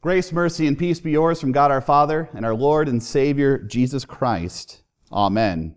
Grace, mercy, and peace be yours from God our Father and our Lord and Savior, Jesus Christ. Amen.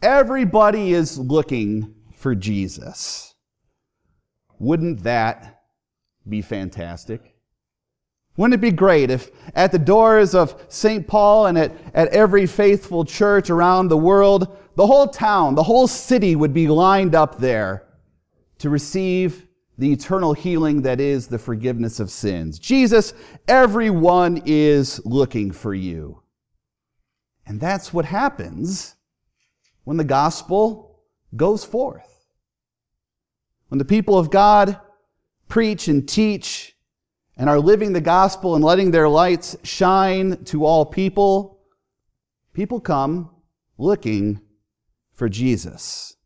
Everybody is looking for Jesus. Wouldn't that be fantastic? Wouldn't it be great if at the doors of St. Paul and at, at every faithful church around the world, the whole town, the whole city would be lined up there to receive the eternal healing that is the forgiveness of sins. Jesus, everyone is looking for you. And that's what happens when the gospel goes forth. When the people of God preach and teach and are living the gospel and letting their lights shine to all people, people come looking for Jesus.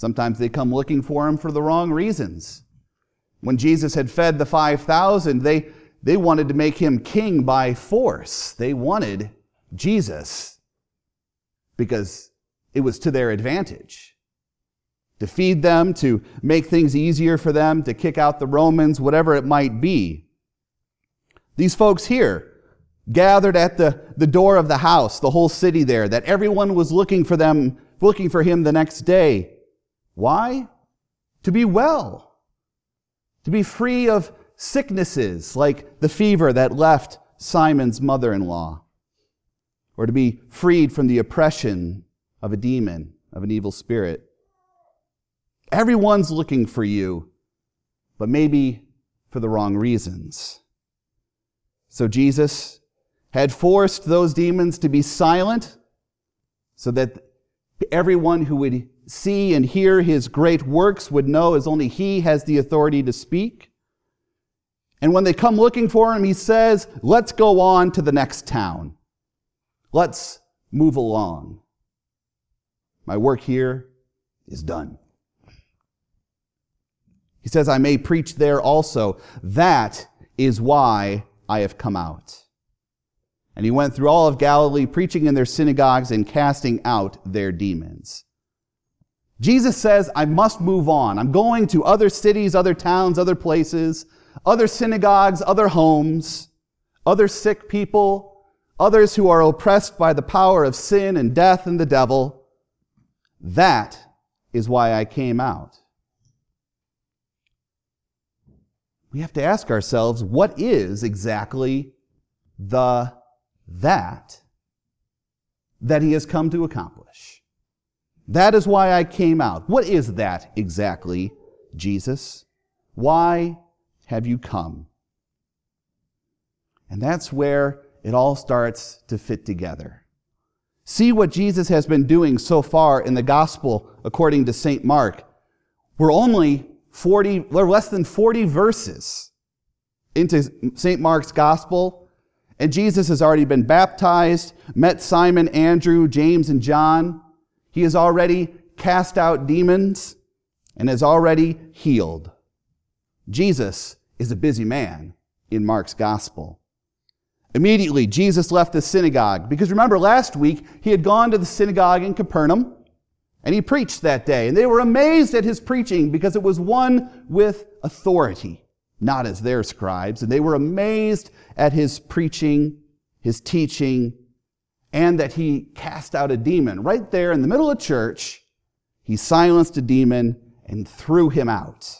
Sometimes they come looking for him for the wrong reasons. When Jesus had fed the 5,000, they, they wanted to make him king by force. They wanted Jesus because it was to their advantage. To feed them, to make things easier for them, to kick out the Romans, whatever it might be. These folks here gathered at the, the door of the house, the whole city there, that everyone was looking for them, looking for him the next day. Why? To be well, to be free of sicknesses like the fever that left Simon's mother in law, or to be freed from the oppression of a demon, of an evil spirit. Everyone's looking for you, but maybe for the wrong reasons. So Jesus had forced those demons to be silent so that everyone who would see and hear his great works would know as only he has the authority to speak. And when they come looking for him, he says, Let's go on to the next town. Let's move along. My work here is done. He says, I may preach there also. That is why I have come out. And he went through all of Galilee, preaching in their synagogues and casting out their demons. Jesus says, I must move on. I'm going to other cities, other towns, other places, other synagogues, other homes, other sick people, others who are oppressed by the power of sin and death and the devil. That is why I came out. We have to ask ourselves, what is exactly the that that he has come to accomplish? That is why I came out. What is that exactly, Jesus? Why have you come? And that's where it all starts to fit together. See what Jesus has been doing so far in the gospel according to St. Mark. We're only 40, we're less than 40 verses into St. Mark's gospel, and Jesus has already been baptized, met Simon, Andrew, James, and John. He has already cast out demons and has already healed. Jesus is a busy man in Mark's gospel. Immediately, Jesus left the synagogue because remember last week he had gone to the synagogue in Capernaum and he preached that day. And they were amazed at his preaching because it was one with authority, not as their scribes. And they were amazed at his preaching, his teaching, and that he cast out a demon. Right there in the middle of church, he silenced a demon and threw him out.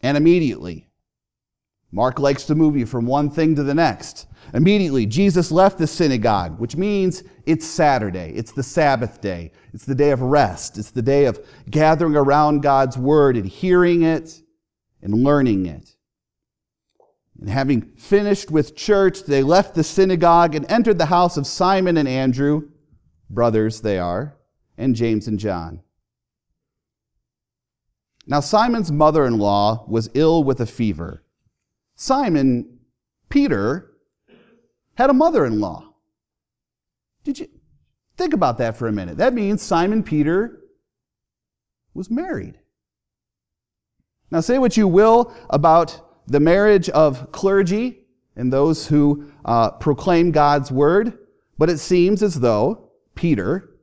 And immediately, Mark likes to move you from one thing to the next. Immediately, Jesus left the synagogue, which means it's Saturday. It's the Sabbath day. It's the day of rest. It's the day of gathering around God's word and hearing it and learning it. And having finished with church, they left the synagogue and entered the house of Simon and Andrew, brothers they are, and James and John. Now, Simon's mother in law was ill with a fever. Simon, Peter, had a mother in law. Did you think about that for a minute? That means Simon Peter was married. Now, say what you will about the marriage of clergy and those who uh, proclaim God's word, but it seems as though Peter,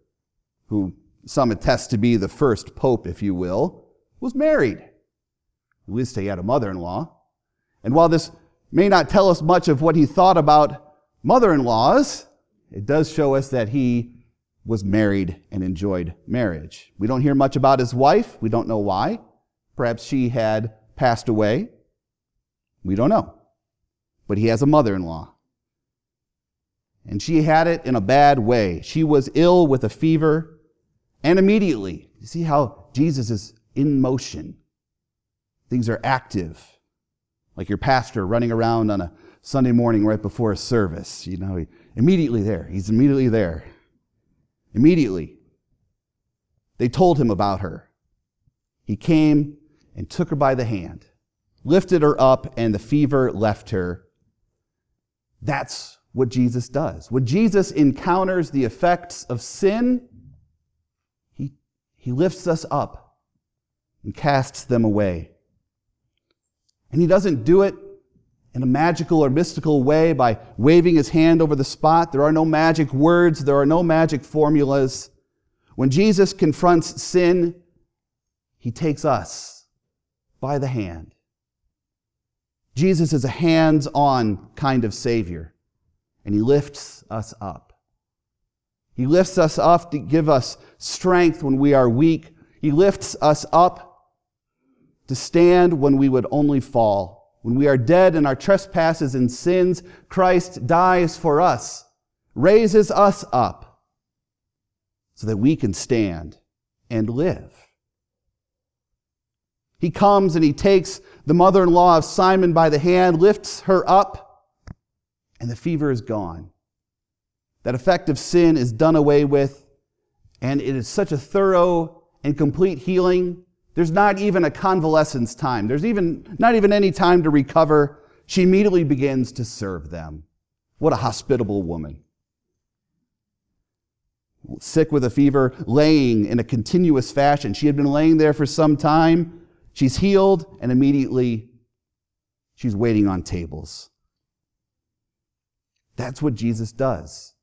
who some attest to be the first pope, if you will, was married. At least he had a mother in law. And while this may not tell us much of what he thought about mother in laws, it does show us that he was married and enjoyed marriage. We don't hear much about his wife. We don't know why. Perhaps she had passed away. We don't know. But he has a mother in law. And she had it in a bad way. She was ill with a fever. And immediately, you see how Jesus is in motion. Things are active. Like your pastor running around on a Sunday morning right before a service. You know, he, immediately there. He's immediately there. Immediately. They told him about her. He came and took her by the hand, lifted her up, and the fever left her. That's what Jesus does. When Jesus encounters the effects of sin, he, he lifts us up and casts them away. And he doesn't do it in a magical or mystical way by waving his hand over the spot. There are no magic words, there are no magic formulas. When Jesus confronts sin, he takes us by the hand. Jesus is a hands on kind of Savior, and he lifts us up. He lifts us up to give us strength when we are weak. He lifts us up to stand when we would only fall. When we are dead in our trespasses and sins, Christ dies for us, raises us up so that we can stand and live. He comes and he takes the mother in law of Simon by the hand, lifts her up, and the fever is gone. That effect of sin is done away with, and it is such a thorough and complete healing there's not even a convalescence time. There's even not even any time to recover. She immediately begins to serve them. What a hospitable woman. Sick with a fever, laying in a continuous fashion. She had been laying there for some time. She's healed, and immediately she's waiting on tables. That's what Jesus does.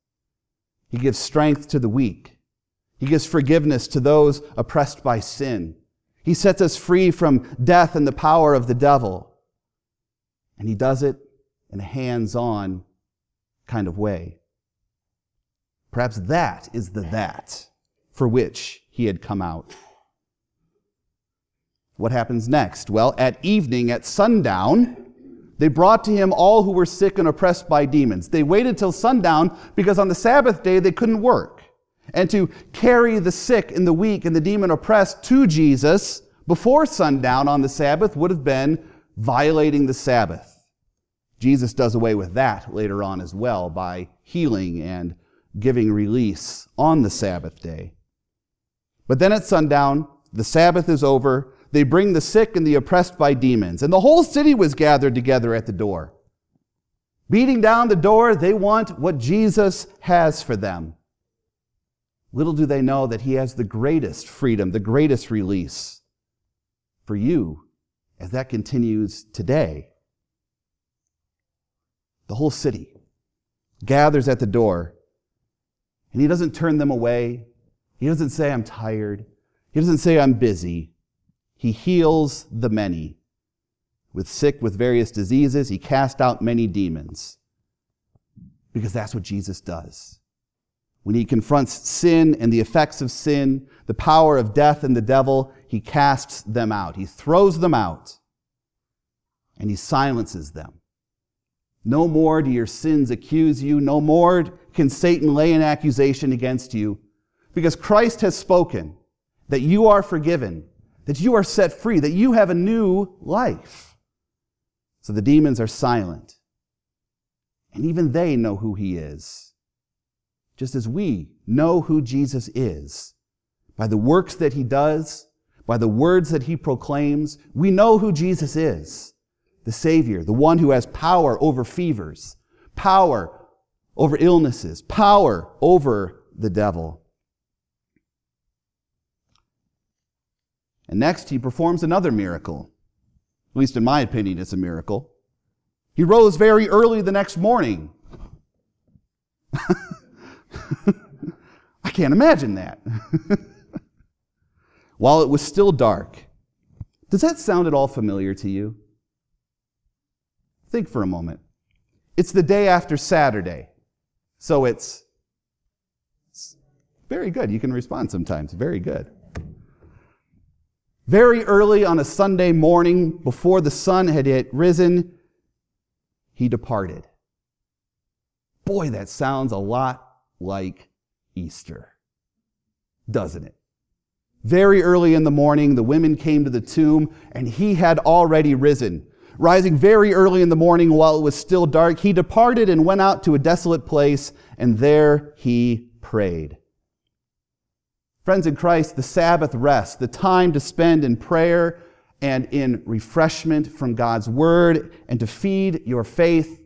He gives strength to the weak. He gives forgiveness to those oppressed by sin. He sets us free from death and the power of the devil. And he does it in a hands on kind of way. Perhaps that is the that for which he had come out. What happens next? Well, at evening, at sundown, they brought to him all who were sick and oppressed by demons. They waited till sundown because on the Sabbath day they couldn't work and to carry the sick and the weak and the demon oppressed to Jesus before sundown on the Sabbath would have been violating the Sabbath. Jesus does away with that later on as well by healing and giving release on the Sabbath day. But then at sundown, the Sabbath is over. They bring the sick and the oppressed by demons, and the whole city was gathered together at the door. Beating down the door, they want what Jesus has for them. Little do they know that He has the greatest freedom, the greatest release for you as that continues today. The whole city gathers at the door, and He doesn't turn them away. He doesn't say, I'm tired. He doesn't say, I'm busy. He heals the many. With sick with various diseases, He cast out many demons. Because that's what Jesus does when he confronts sin and the effects of sin, the power of death and the devil, he casts them out. He throws them out and he silences them. No more do your sins accuse you. No more can Satan lay an accusation against you because Christ has spoken that you are forgiven, that you are set free, that you have a new life. So the demons are silent. And even they know who he is just as we know who Jesus is. By the works that he does, by the words that he proclaims, we know who Jesus is the Savior, the one who has power over fevers, power over illnesses, power over the devil. And next, he performs another miracle. At least in my opinion, it's a miracle. He rose very early the next morning. I can't imagine that. While it was still dark, Does that sound at all familiar to you? Think for a moment. It's the day after Saturday, so it's, it's very good. You can respond sometimes. Very good. Very early on a Sunday morning, before the sun had yet risen, he departed. Boy, that sounds a lot like Easter, doesn't it? Very early in the morning, the women came to the tomb, and he had already risen. Rising very early in the morning while it was still dark, he departed and went out to a desolate place, and there he prayed. Friends in Christ, the Sabbath rest, the time to spend in prayer and in refreshment from God's Word and to feed your faith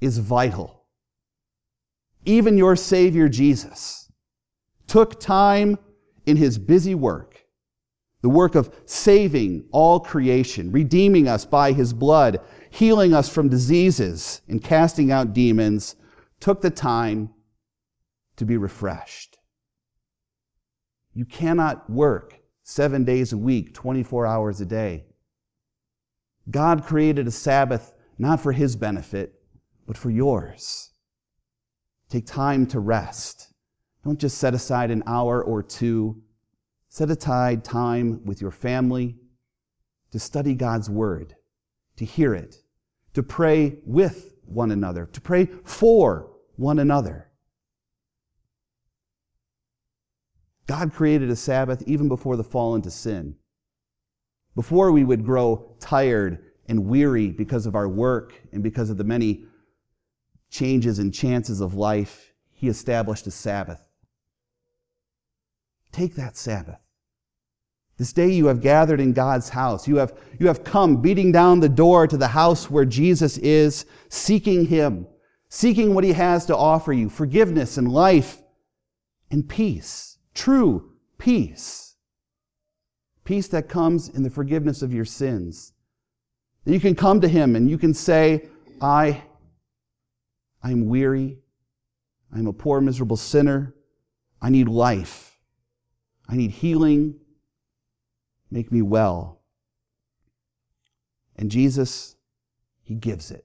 is vital. Even your Savior Jesus took time in his busy work, the work of saving all creation, redeeming us by his blood, healing us from diseases, and casting out demons, took the time to be refreshed. You cannot work seven days a week, 24 hours a day. God created a Sabbath not for his benefit, but for yours. Take time to rest. Don't just set aside an hour or two. Set aside time with your family to study God's Word, to hear it, to pray with one another, to pray for one another. God created a Sabbath even before the fall into sin. Before we would grow tired and weary because of our work and because of the many changes and chances of life, He established a Sabbath. Take that Sabbath. This day you have gathered in God's house. You have, you have come beating down the door to the house where Jesus is, seeking Him, seeking what He has to offer you forgiveness and life and peace, true peace. Peace that comes in the forgiveness of your sins. That You can come to Him and you can say, I, I'm weary. I'm a poor, miserable sinner. I need life. I need healing. Make me well. And Jesus, He gives it.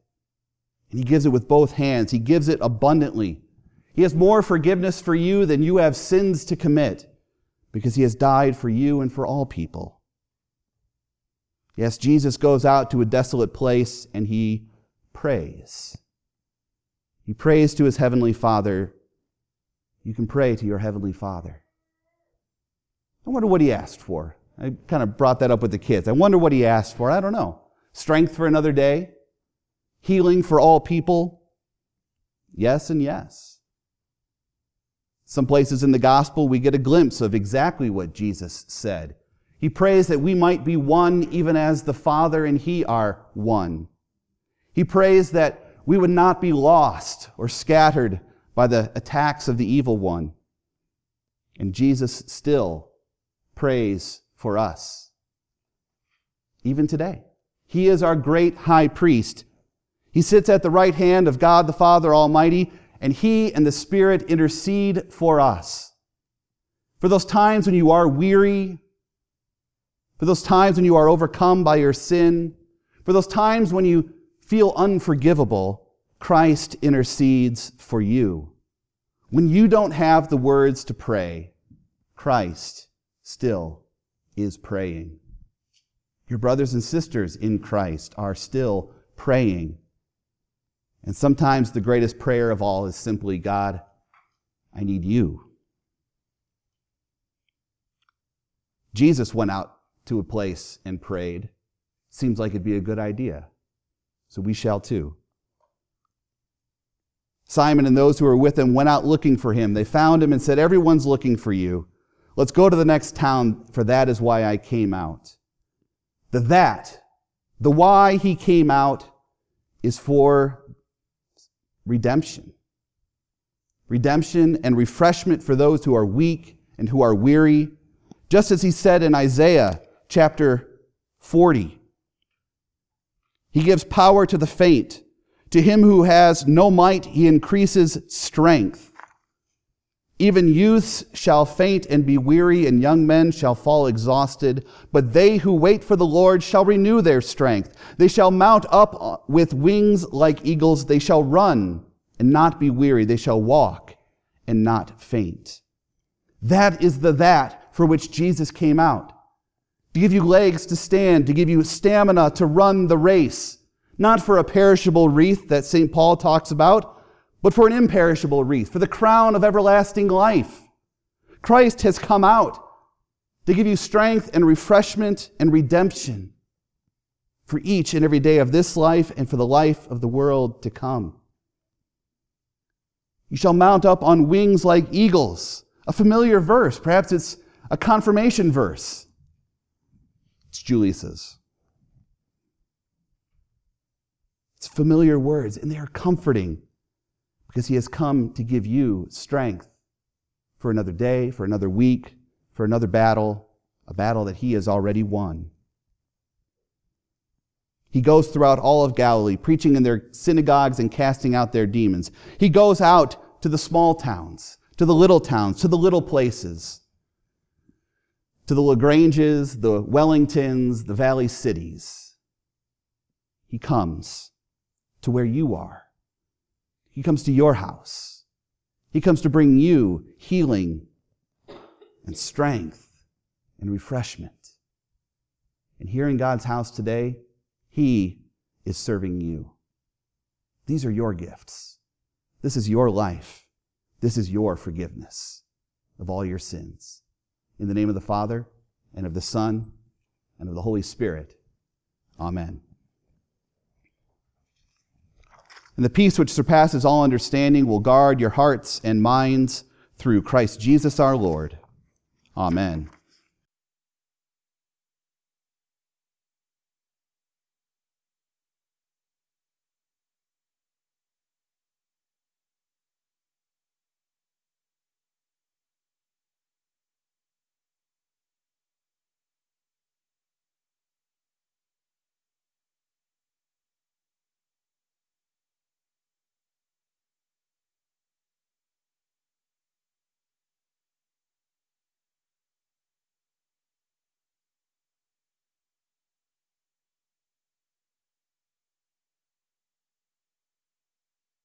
And He gives it with both hands, He gives it abundantly. He has more forgiveness for you than you have sins to commit because He has died for you and for all people. Yes, Jesus goes out to a desolate place and He prays. He prays to His Heavenly Father. You can pray to your Heavenly Father. I wonder what he asked for. I kind of brought that up with the kids. I wonder what he asked for. I don't know. Strength for another day? Healing for all people? Yes and yes. Some places in the gospel, we get a glimpse of exactly what Jesus said. He prays that we might be one even as the Father and He are one. He prays that we would not be lost or scattered by the attacks of the evil one. And Jesus still prays for us. Even today. He is our great high priest. He sits at the right hand of God the Father Almighty, and He and the Spirit intercede for us. For those times when you are weary, for those times when you are overcome by your sin, for those times when you feel unforgivable, Christ intercedes for you. When you don't have the words to pray, Christ still is praying. Your brothers and sisters in Christ are still praying. And sometimes the greatest prayer of all is simply God, I need you. Jesus went out to a place and prayed. Seems like it'd be a good idea. So we shall too. Simon and those who were with him went out looking for him. They found him and said, Everyone's looking for you. Let's go to the next town, for that is why I came out. The that, the why he came out, is for redemption. Redemption and refreshment for those who are weak and who are weary. Just as he said in Isaiah chapter 40. He gives power to the faint. To him who has no might, he increases strength. Even youths shall faint and be weary, and young men shall fall exhausted. But they who wait for the Lord shall renew their strength. They shall mount up with wings like eagles. They shall run and not be weary. They shall walk and not faint. That is the that for which Jesus came out. To give you legs to stand, to give you stamina to run the race. Not for a perishable wreath that St. Paul talks about, but for an imperishable wreath, for the crown of everlasting life. Christ has come out to give you strength and refreshment and redemption for each and every day of this life and for the life of the world to come. You shall mount up on wings like eagles. A familiar verse. Perhaps it's a confirmation verse. It's Julius's. It's familiar words, and they are comforting because he has come to give you strength for another day, for another week, for another battle, a battle that he has already won. He goes throughout all of Galilee, preaching in their synagogues and casting out their demons. He goes out to the small towns, to the little towns, to the little places, to the LaGranges, the Wellingtons, the Valley cities. He comes to where you are. He comes to your house. He comes to bring you healing and strength and refreshment. And here in God's house today, He is serving you. These are your gifts. This is your life. This is your forgiveness of all your sins. In the name of the Father, and of the Son, and of the Holy Spirit. Amen. And the peace which surpasses all understanding will guard your hearts and minds through Christ Jesus our Lord. Amen.